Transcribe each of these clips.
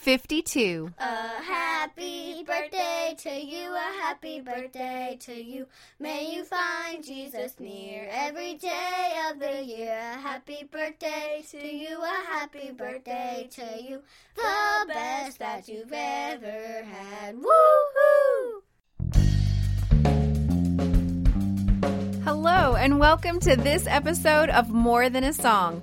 52. A happy birthday to you, a happy birthday to you. May you find Jesus near every day of the year. A happy birthday to you, a happy birthday to you. The best that you've ever had. Woohoo! Hello, and welcome to this episode of More Than a Song.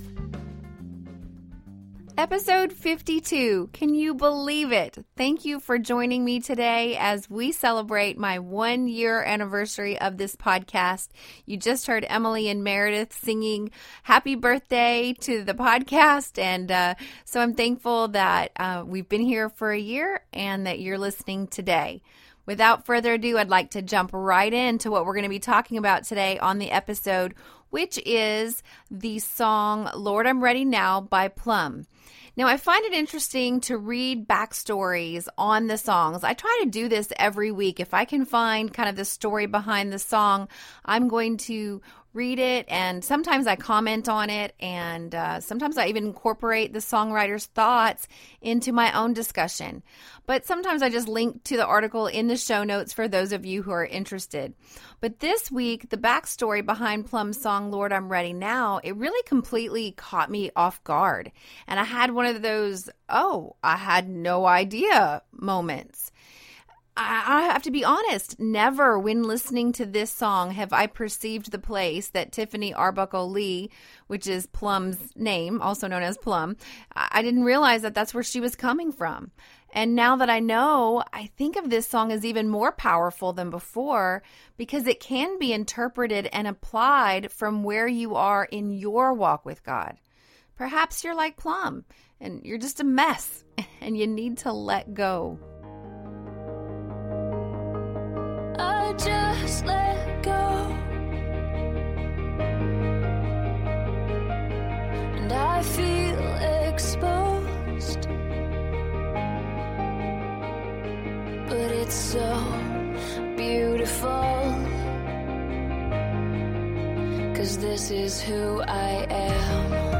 Episode 52. Can you believe it? Thank you for joining me today as we celebrate my one year anniversary of this podcast. You just heard Emily and Meredith singing happy birthday to the podcast. And uh, so I'm thankful that uh, we've been here for a year and that you're listening today. Without further ado, I'd like to jump right into what we're going to be talking about today on the episode, which is the song Lord I'm Ready Now by Plumb. Now, I find it interesting to read backstories on the songs. I try to do this every week. If I can find kind of the story behind the song, I'm going to read it and sometimes I comment on it and uh, sometimes I even incorporate the songwriter's thoughts into my own discussion. But sometimes I just link to the article in the show notes for those of you who are interested. But this week, the backstory behind Plumb's song Lord I'm Ready Now, it really completely caught me off guard. And I had one of those, oh, I had no idea moments. I have to be honest, never when listening to this song have I perceived the place that Tiffany Arbuckle Lee, which is Plumb's name, also known as Plumb, I didn't realize that that's where she was coming from. And now that I know, I think of this song as even more powerful than before because it can be interpreted and applied from where you are in your walk with God. Perhaps you're like Plumb and you're just a mess and you need to let go. Cause this is who I am.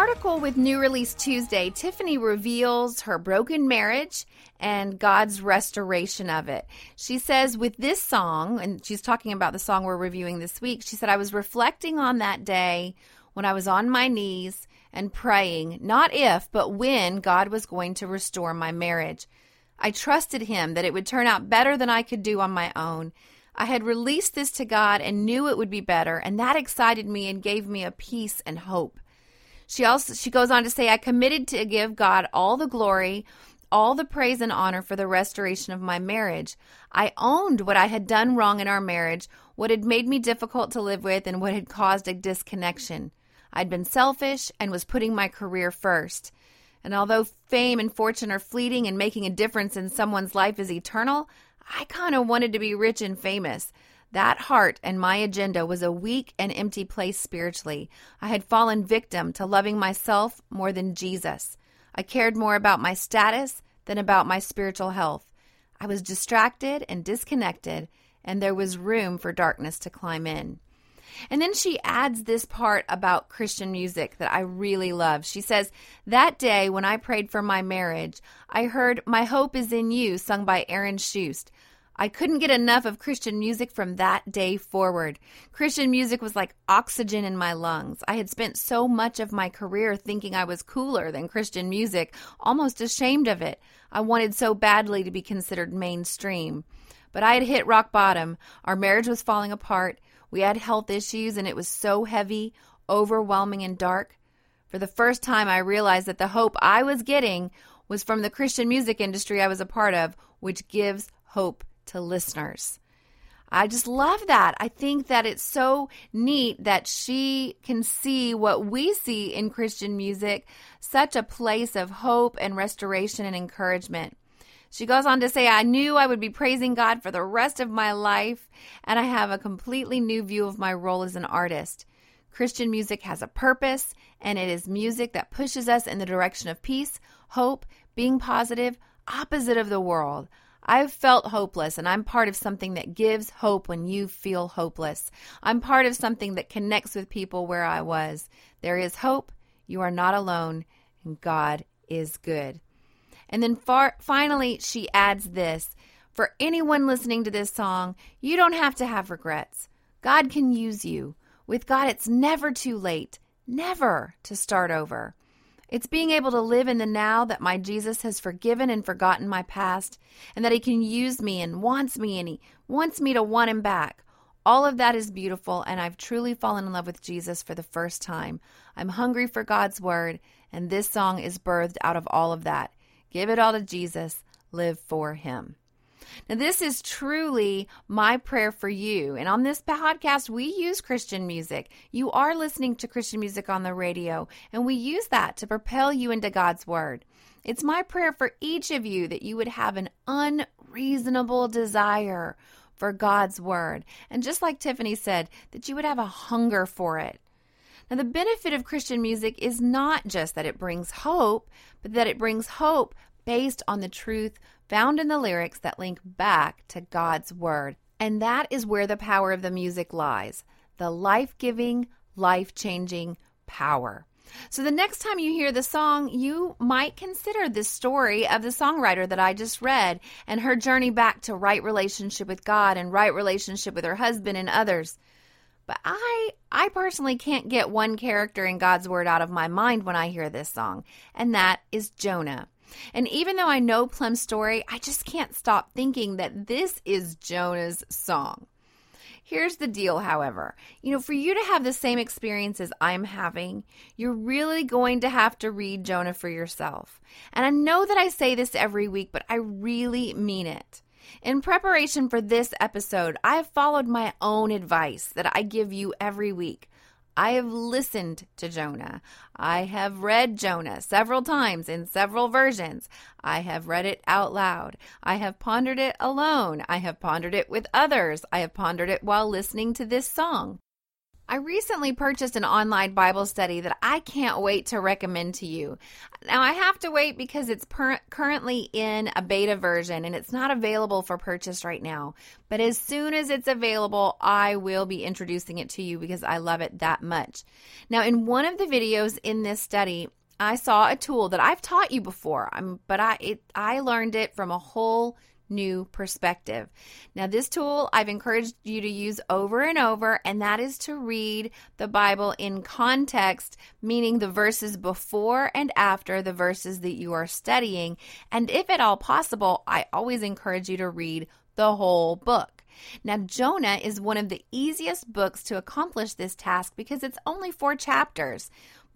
Article with New Release Tuesday, Tiffany reveals her broken marriage and God's restoration of it. She says, with this song, and she's talking about the song we're reviewing this week, she said, I was reflecting on that day when I was on my knees and praying, not if, but when God was going to restore my marriage. I trusted Him that it would turn out better than I could do on my own. I had released this to God and knew it would be better, and that excited me and gave me a peace and hope. She also she goes on to say I committed to give God all the glory, all the praise and honor for the restoration of my marriage. I owned what I had done wrong in our marriage, what had made me difficult to live with and what had caused a disconnection. I'd been selfish and was putting my career first. And although fame and fortune are fleeting and making a difference in someone's life is eternal, I kind of wanted to be rich and famous. That heart and my agenda was a weak and empty place spiritually. I had fallen victim to loving myself more than Jesus. I cared more about my status than about my spiritual health. I was distracted and disconnected, and there was room for darkness to climb in. And then she adds this part about Christian music that I really love. She says, That day when I prayed for my marriage, I heard My Hope is in You sung by Aaron Shust. I couldn't get enough of Christian music from that day forward. Christian music was like oxygen in my lungs. I had spent so much of my career thinking I was cooler than Christian music, almost ashamed of it. I wanted so badly to be considered mainstream. But I had hit rock bottom. Our marriage was falling apart. We had health issues, and it was so heavy, overwhelming, and dark. For the first time, I realized that the hope I was getting was from the Christian music industry I was a part of, which gives hope to listeners. I just love that. I think that it's so neat that she can see what we see in Christian music, such a place of hope and restoration and encouragement. She goes on to say, I knew I would be praising God for the rest of my life, and I have a completely new view of my role as an artist. Christian music has a purpose, and it is music that pushes us in the direction of peace, hope, being positive, opposite of the world. I've felt hopeless, and I'm part of something that gives hope when you feel hopeless. I'm part of something that connects with people where I was. There is hope. You are not alone, and God is good. And then far, finally, she adds this For anyone listening to this song, you don't have to have regrets. God can use you. With God, it's never too late, never to start over. It's being able to live in the now that my Jesus has forgiven and forgotten my past, and that He can use me and wants me, and He wants me to want Him back. All of that is beautiful, and I've truly fallen in love with Jesus for the first time. I'm hungry for God's Word, and this song is birthed out of all of that. Give it all to Jesus, live for Him. Now, this is truly my prayer for you. And on this podcast, we use Christian music. You are listening to Christian music on the radio, and we use that to propel you into God's Word. It's my prayer for each of you that you would have an unreasonable desire for God's Word. And just like Tiffany said, that you would have a hunger for it. Now, the benefit of Christian music is not just that it brings hope, but that it brings hope based on the truth found in the lyrics that link back to God's Word. And that is where the power of the music lies the life giving, life changing power. So, the next time you hear the song, you might consider this story of the songwriter that I just read and her journey back to right relationship with God and right relationship with her husband and others. But I I personally can't get one character in God's word out of my mind when I hear this song, and that is Jonah. And even though I know Plumb's story, I just can't stop thinking that this is Jonah's song. Here's the deal, however. You know, for you to have the same experience as I'm having, you're really going to have to read Jonah for yourself. And I know that I say this every week, but I really mean it. In preparation for this episode, I have followed my own advice that I give you every week. I have listened to Jonah. I have read Jonah several times in several versions. I have read it out loud. I have pondered it alone. I have pondered it with others. I have pondered it while listening to this song. I recently purchased an online Bible study that I can't wait to recommend to you. Now, I have to wait because it's per- currently in a beta version and it's not available for purchase right now. But as soon as it's available, I will be introducing it to you because I love it that much. Now, in one of the videos in this study, I saw a tool that I've taught you before, but I it, I learned it from a whole new perspective. Now, this tool I've encouraged you to use over and over, and that is to read the Bible in context, meaning the verses before and after the verses that you are studying. And if at all possible, I always encourage you to read the whole book. Now, Jonah is one of the easiest books to accomplish this task because it's only four chapters.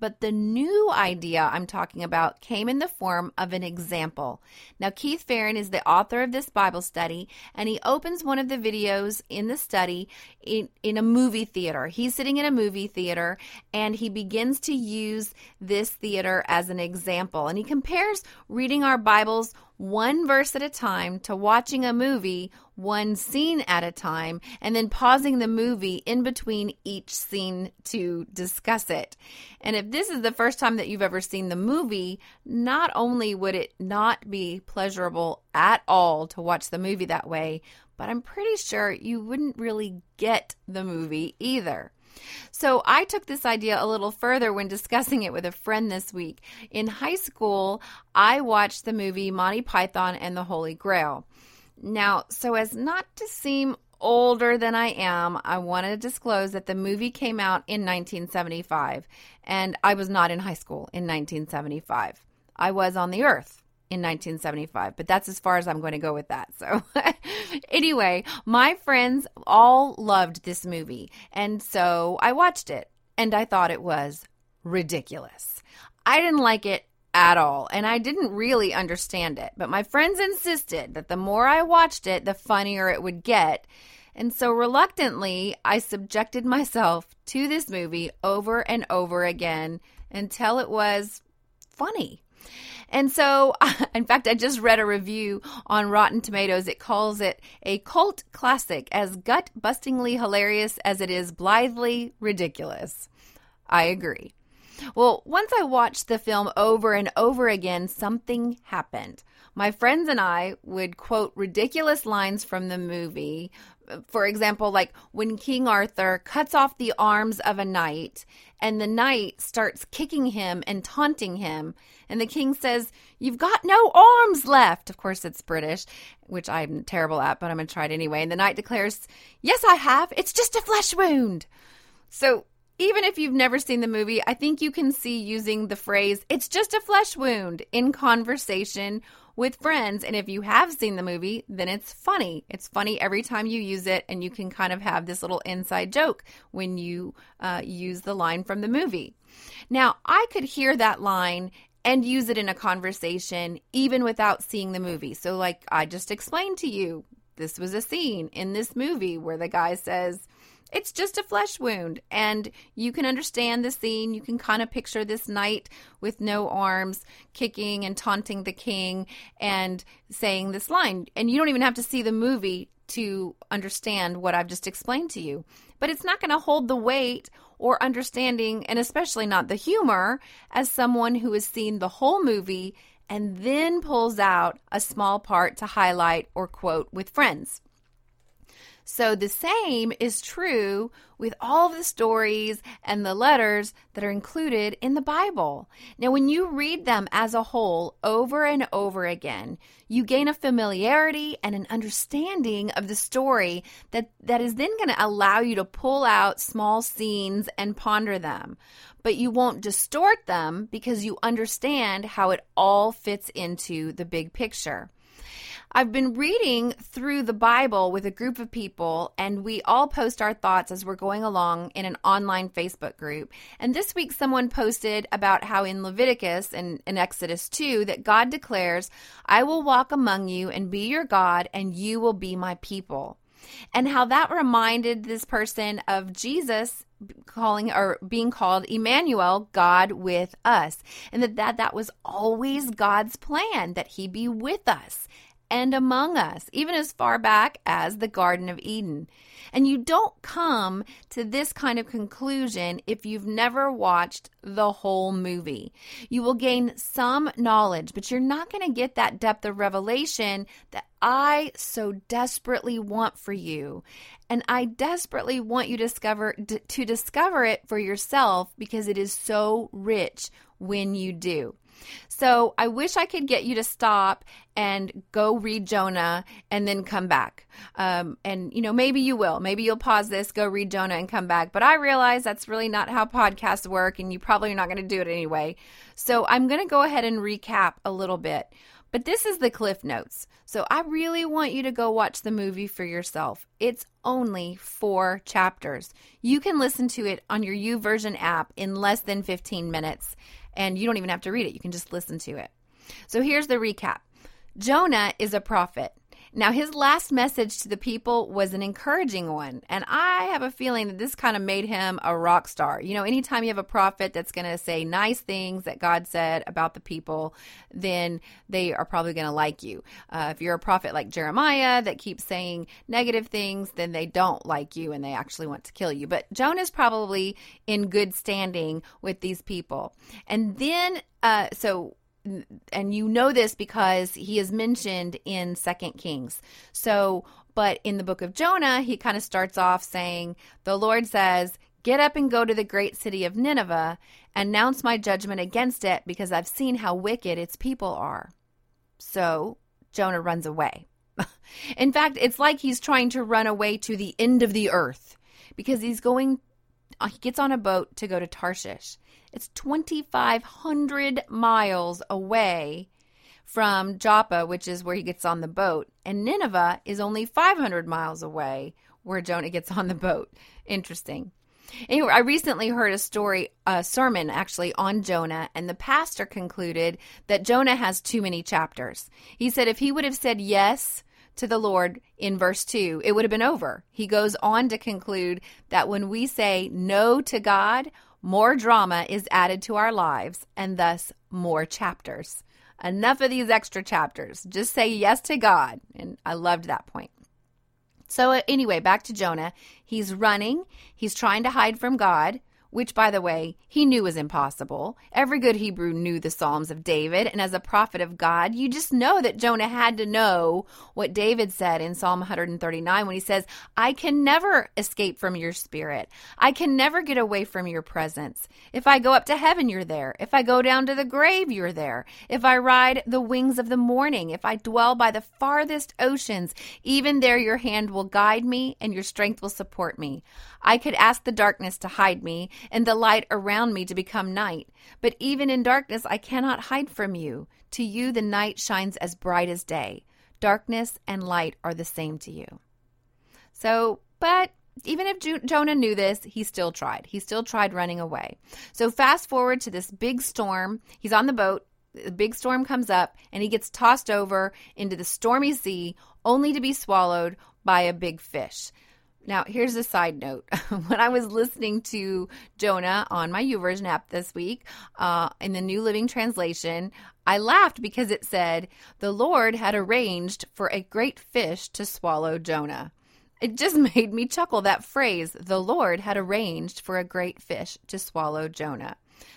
But the new idea I'm talking about came in the form of an example. Now, Keith Ferrin is the author of this Bible study, and he opens one of the videos in the study in, in a movie theater. He's sitting in a movie theater, and he begins to use this theater as an example. And he compares reading our Bibles one verse at a time to watching a movie one scene at a time and then pausing the movie in between each scene to discuss it. And if this is the first time that you've ever seen the movie, not only would it not be pleasurable at all to watch the movie that way, but I'm pretty sure you wouldn't really get the movie either. So I took this idea a little further when discussing it with a friend this week. In high school, I watched the movie Monty Python and the Holy Grail. Now, so as not to seem older than I am, I want to disclose that the movie came out in 1975, and I was not in high school in 1975. I was on the earth in 1975, but that's as far as I'm going to go with that. So, anyway, my friends all loved this movie, and so I watched it, and I thought it was ridiculous. I didn't like it at all, and I didn't really understand it, but my friends insisted that the more I watched it, the funnier it would get. And so reluctantly, I subjected myself to this movie over and over again until it was funny. And so, in fact, I just read a review on Rotten Tomatoes. It calls it a cult classic, as gut bustingly hilarious as it is blithely ridiculous. I agree. Well, once I watched the film over and over again, something happened. My friends and I would quote ridiculous lines from the movie. For example, like when King Arthur cuts off the arms of a knight and the knight starts kicking him and taunting him. And the king says, You've got no arms left. Of course, it's British, which I'm terrible at, but I'm going to try it anyway. And the knight declares, Yes, I have. It's just a flesh wound. So even if you've never seen the movie, I think you can see using the phrase, it's just a flesh wound in conversation with friends. And if you have seen the movie, then it's funny. It's funny every time you use it, and you can kind of have this little inside joke when you uh, use the line from the movie. Now, I could hear that line and use it in a conversation even without seeing the movie. So, like I just explained to you, this was a scene in this movie where the guy says, it's just a flesh wound. And you can understand the scene. You can kind of picture this knight with no arms kicking and taunting the king and saying this line. And you don't even have to see the movie to understand what I've just explained to you. But it's not going to hold the weight or understanding, and especially not the humor, as someone who has seen the whole movie and then pulls out a small part to highlight or quote with friends. So the same is true with all the stories and the letters that are included in the Bible. Now, when you read them as a whole over and over again, you gain a familiarity and an understanding of the story that, that is then going to allow you to pull out small scenes and ponder them. But you won't distort them because you understand how it all fits into the big picture. I've been reading through the Bible with a group of people, and we all post our thoughts as we're going along in an online Facebook group. And this week, someone posted about how in Leviticus and in Exodus 2 that God declares, I will walk among you and be your God, and you will be my people. And how that reminded this person of Jesus calling or being called Emmanuel, God with us. And that, that that was always God's plan that he be with us and among us, even as far back as the Garden of Eden. And you don't come to this kind of conclusion if you've never watched the whole movie. You will gain some knowledge, but you're not going to get that depth of revelation that I so desperately want for you. And I desperately want you to discover to discover it for yourself because it is so rich when you do. So I wish I could get you to stop and go read Jonah and then come back. Um, and, you know, maybe you will. Maybe you'll pause this, go read Jonah, and come back. But I realize that's really not how podcasts work, and you probably are not going to do it anyway. So I'm going to go ahead and recap a little bit. But this is the Cliff Notes. So I really want you to go watch the movie for yourself. It's only four chapters. You can listen to it on your YouVersion app in less than 15 minutes and you don't even have to read it. You can just listen to it. So here's the recap Jonah is a prophet. Now, his last message to the people was an encouraging one. And I have a feeling that this kind of made him a rock star. You know, anytime you have a prophet that's going to say nice things that God said about the people, then they are probably going to like you. Uh, if you're a prophet like Jeremiah that keeps saying negative things, then they don't like you and they actually want to kill you. But Jonah's probably in good standing with these people. And then, uh, so and you know this because he is mentioned in second kings so but in the book of jonah he kind of starts off saying the lord says Get up and go to the great city of Nineveh, announce my judgment against it, because I've seen how wicked its people are. So Jonah runs away. In fact, it's like he's trying to run away to the end of the earth because he's going, he gets on a boat to go to Tarshish. It's 2,500 miles away from Joppa, which is where he gets on the boat. And Nineveh is only 500 miles away where Jonah gets on the boat. Interesting. Anyway, I recently heard a story, a sermon actually on Jonah, and the pastor concluded that Jonah has too many chapters. He said if he would have said yes to the Lord in verse 2, it would have been over. He goes on to conclude that when we say no to God, more drama is added to our lives and thus more chapters. Enough of these extra chapters. Just say yes to God. And I loved that point. So, uh, anyway, back to Jonah. He's running, he's trying to hide from God which, by the way, he knew was impossible. Every good Hebrew knew the Psalms of David, and as a prophet of God, you just know that Jonah had to know what David said in Psalm 139 when he says, I can never escape from your spirit. I can never get away from your presence. If I go up to heaven, you're there. If I go down to the grave, you're there. If I ride the wings of the morning, if I dwell by the farthest oceans, even there your hand will guide me and your strength will support me. I could ask the darkness to hide me and the light around me to become night. But even in darkness, I cannot hide from you. To you, the night shines as bright as day. Darkness and light are the same to you. So, but even if Jonah knew this, he still tried. He still tried running away. So, fast forward to this big storm. He's on the boat. The big storm comes up and he gets tossed over into the stormy sea only to be swallowed by a big fish. Now, here's a side note. when I was listening to Jonah on my YouVersion app this week uh, in the New Living Translation, I laughed because it said, The Lord had arranged for a great fish to swallow Jonah. It just made me chuckle that phrase, the Lord had arranged for a great fish to swallow Jonah.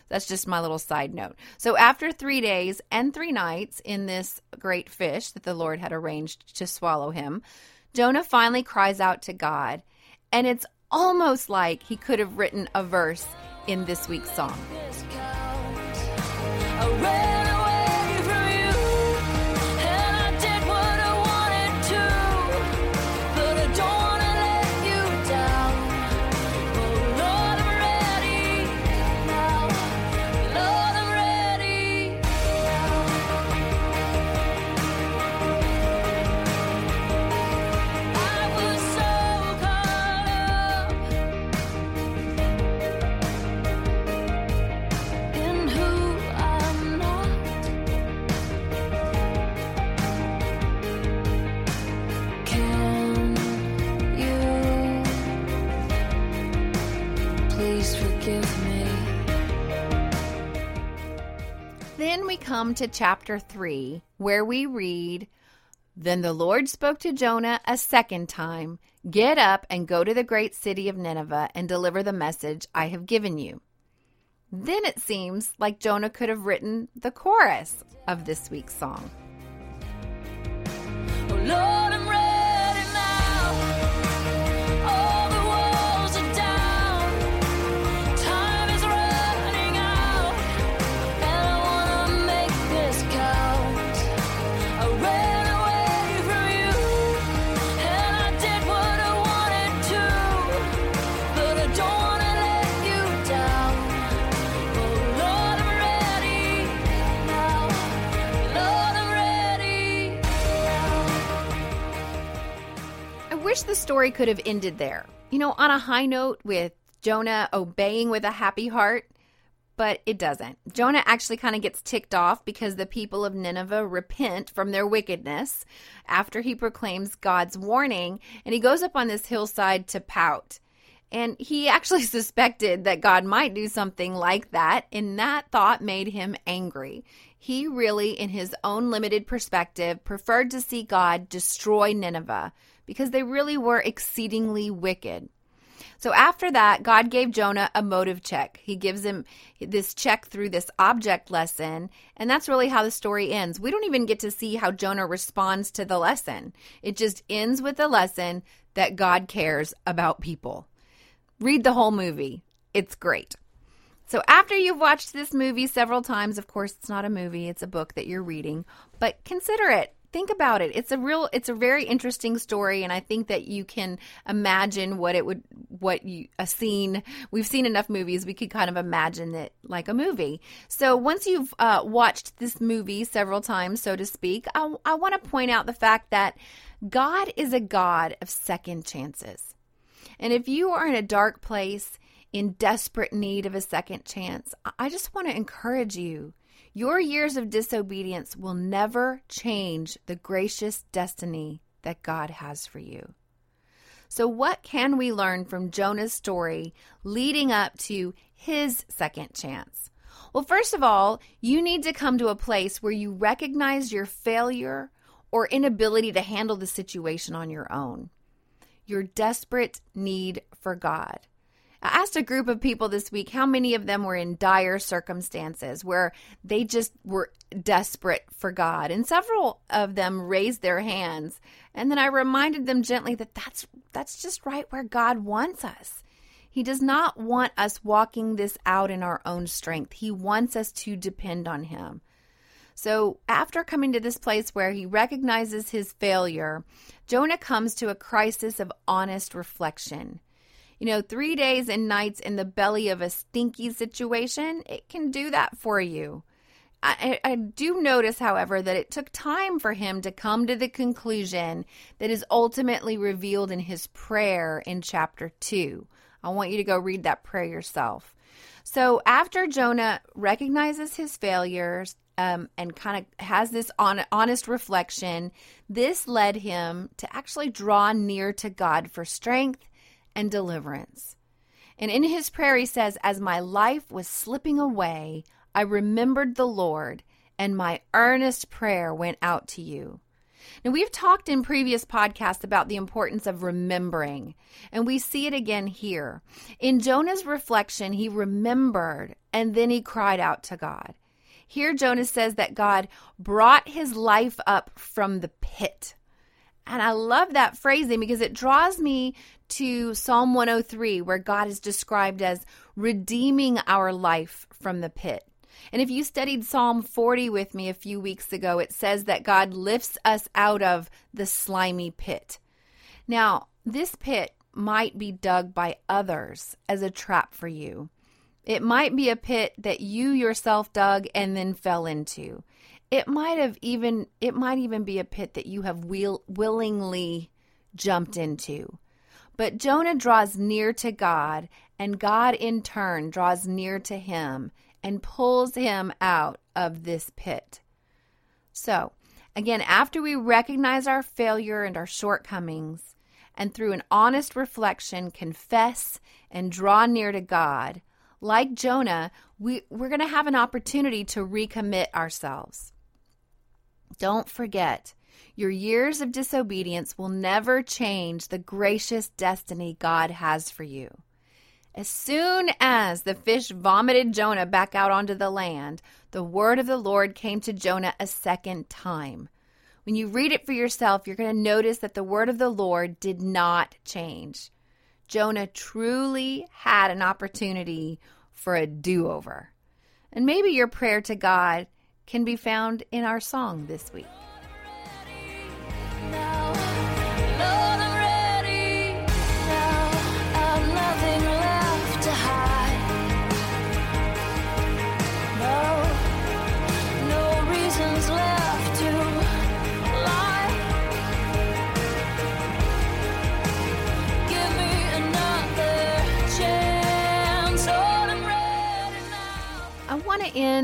That's just my little side note. So, after three days and three nights in this great fish that the Lord had arranged to swallow him, Jonah finally cries out to God, and it's almost like he could have written a verse in this week's song. Come to chapter 3, where we read Then the Lord spoke to Jonah a second time Get up and go to the great city of Nineveh and deliver the message I have given you. Then it seems like Jonah could have written the chorus of this week's song. Could have ended there. You know, on a high note with Jonah obeying with a happy heart, but it doesn't. Jonah actually kind of gets ticked off because the people of Nineveh repent from their wickedness after he proclaims God's warning, and he goes up on this hillside to pout. And he actually suspected that God might do something like that, and that thought made him angry. He really, in his own limited perspective, preferred to see God destroy Nineveh because they really were exceedingly wicked. So after that, God gave Jonah a motive check. He gives him this check through this object lesson, and that's really how the story ends. We don't even get to see how Jonah responds to the lesson. It just ends with the lesson that God cares about people. read the whole movie. It's great. So, after you've watched this movie several times, of course, it's not a movie, it's a book that you're reading, but consider it. Think about it. It's a real, it's a very interesting story, and I think that you can imagine what it would, what you, a scene. We've seen enough movies, we could kind of imagine it like a movie. So, once you've uh, watched this movie several times, so to speak, I, I want to point out the fact that God is a God of second chances. And if you are in a dark place, in desperate need of a second chance, I just want to encourage you. Your years of disobedience will never change the gracious destiny that God has for you. So, what can we learn from Jonah's story leading up to his second chance? Well, first of all, you need to come to a place where you recognize your failure or inability to handle the situation on your own. Your desperate need for God. I asked a group of people this week how many of them were in dire circumstances where they just were desperate for God. And several of them raised their hands. And then I reminded them gently that that's that's just right where God wants us. He does not want us walking this out in our own strength. He wants us to depend on him. So, after coming to this place where he recognizes his failure, Jonah comes to a crisis of honest reflection. You know, three days and nights in the belly of a stinky situation, it can do that for you. I, I, do notice, however, that it took time for him to come to the conclusion that is ultimately revealed in his prayer in chapter 2. I want you to go read that prayer yourself. So, after Jonah recognizes his failures um, and kind of has this on, honest reflection, this led him to actually draw near to God for strength and deliverance. And in his prayer, he says, As my life was slipping away, I remembered the Lord, and my earnest prayer went out to you. Now, we've talked in previous podcasts about the importance of remembering, and we see it again here. In Jonah's reflection, he remembered and then he cried out to God. Here, Jonah says that God brought his life up from the pit. And I love that phrasing because it draws me to Psalm 103, where God is described as redeeming our life from the pit. And if you studied Psalm 40 with me a few weeks ago, it says that God lifts us out of the slimy pit. Now, this pit might be dug by others as a trap for you. It might be a pit that you yourself dug and then fell into. It might have even it might even be a pit that you have will, willingly jumped into. But Jonah draws near to God, and God in turn draws near to him and pulls him out of this pit. So, again, after we recognize our failure and our shortcomings, and through an honest reflection, confess and draw near to God, like Jonah, we, we're going to have an opportunity to recommit ourselves. Don't forget, your years of disobedience will never change the gracious destiny God has for you. As soon as the fish vomited Jonah back out onto the land, the word of the Lord came to Jonah a second time. When you read it for yourself, you're going to notice that the word of the Lord did not change. Jonah truly had an opportunity for a do over. And maybe your prayer to God can be found in our song this week.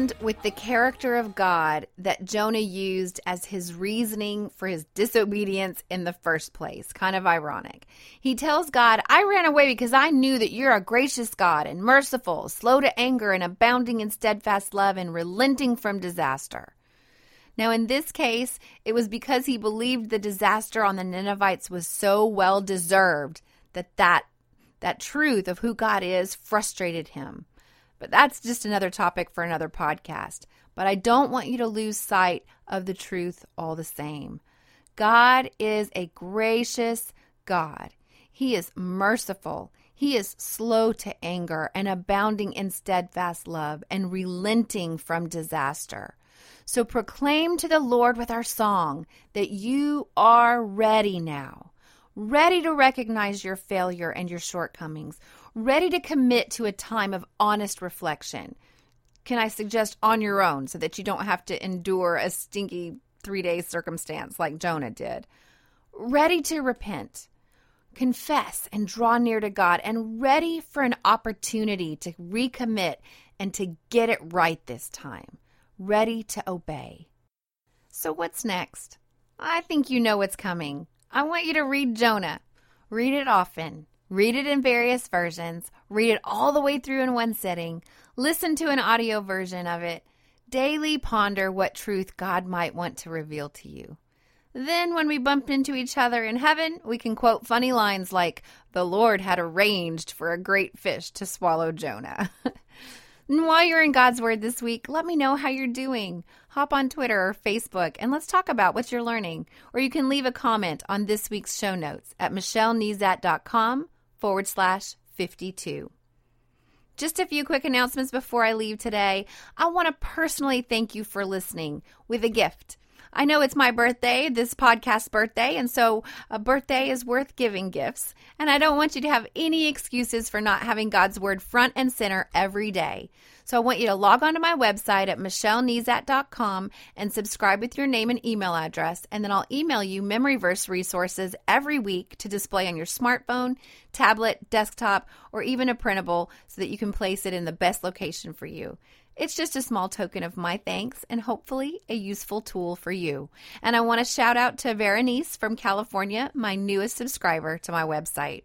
End with the character of God that Jonah used as his reasoning for his disobedience in the first place. Kind of ironic. He tells God, I ran away because I knew that you're a gracious God and merciful, slow to anger, and abounding in steadfast love and relenting from disaster. Now, in this case, it was because he believed the disaster on the Ninevites was so well deserved that that, that truth of who God is frustrated him. But that's just another topic for another podcast. But I don't want you to lose sight of the truth all the same. God is a gracious God. He is merciful. He is slow to anger and abounding in steadfast love and relenting from disaster. So proclaim to the Lord with our song that you are ready now, ready to recognize your failure and your shortcomings, ready to commit to a time of honest reflection. Can I suggest on your own so that you don't have to endure a stinky three day circumstance like Jonah did? Ready to repent, confess, and draw near to God, and ready for an opportunity to recommit and to get it right this time ready to obey. So, what's next? I think you know what's coming. I want you to read Jonah. Read it often. Read it in various versions. Read it all the way through in one sitting. Listen to an audio version of it. Daily ponder what truth God might want to reveal to you. Then, when we bump into each other in heaven, we can quote funny lines like, The Lord had arranged for a great fish to swallow Jonah. And while you're in God's Word this week, let me know how you're doing. Hop on Twitter or Facebook and let's talk about what you're learning. Or you can leave a comment on this week's show notes at michellenezat.com forward slash 52. Just a few quick announcements before I leave today. I want to personally thank you for listening with a gift. I know it's my birthday, this podcast birthday, and so a birthday is worth giving gifts. And I don't want you to have any excuses for not having God's word front and center every day. So I want you to log on to my website at michellenezat.com and subscribe with your name and email address, and then I'll email you memory verse resources every week to display on your smartphone, tablet, desktop, or even a printable so that you can place it in the best location for you. It's just a small token of my thanks and hopefully a useful tool for you. And I want to shout out to Veronice from California, my newest subscriber to my website.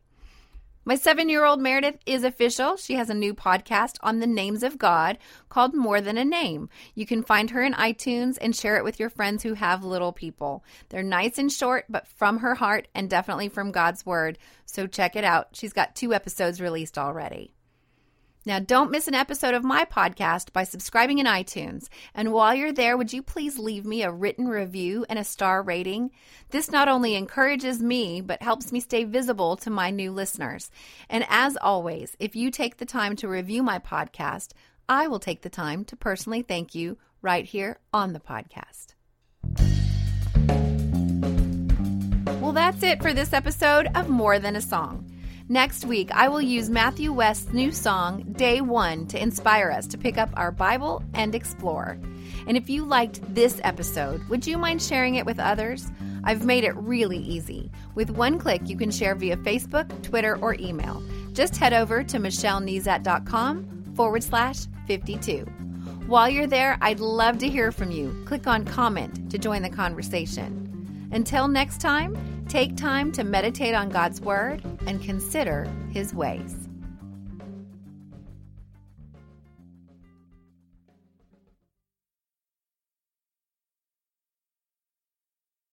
My seven year old Meredith is official. She has a new podcast on the names of God called More Than a Name. You can find her in iTunes and share it with your friends who have little people. They're nice and short, but from her heart and definitely from God's Word. So check it out. She's got two episodes released already. Now, don't miss an episode of my podcast by subscribing in iTunes. And while you're there, would you please leave me a written review and a star rating? This not only encourages me, but helps me stay visible to my new listeners. And as always, if you take the time to review my podcast, I will take the time to personally thank you right here on the podcast. Well, that's it for this episode of More Than a Song. Next week, I will use Matthew West's new song, Day One, to inspire us to pick up our Bible and explore. And if you liked this episode, would you mind sharing it with others? I've made it really easy. With one click, you can share via Facebook, Twitter, or email. Just head over to michellenezat.com forward slash 52. While you're there, I'd love to hear from you. Click on comment to join the conversation. Until next time, Take time to meditate on God's Word and consider His ways.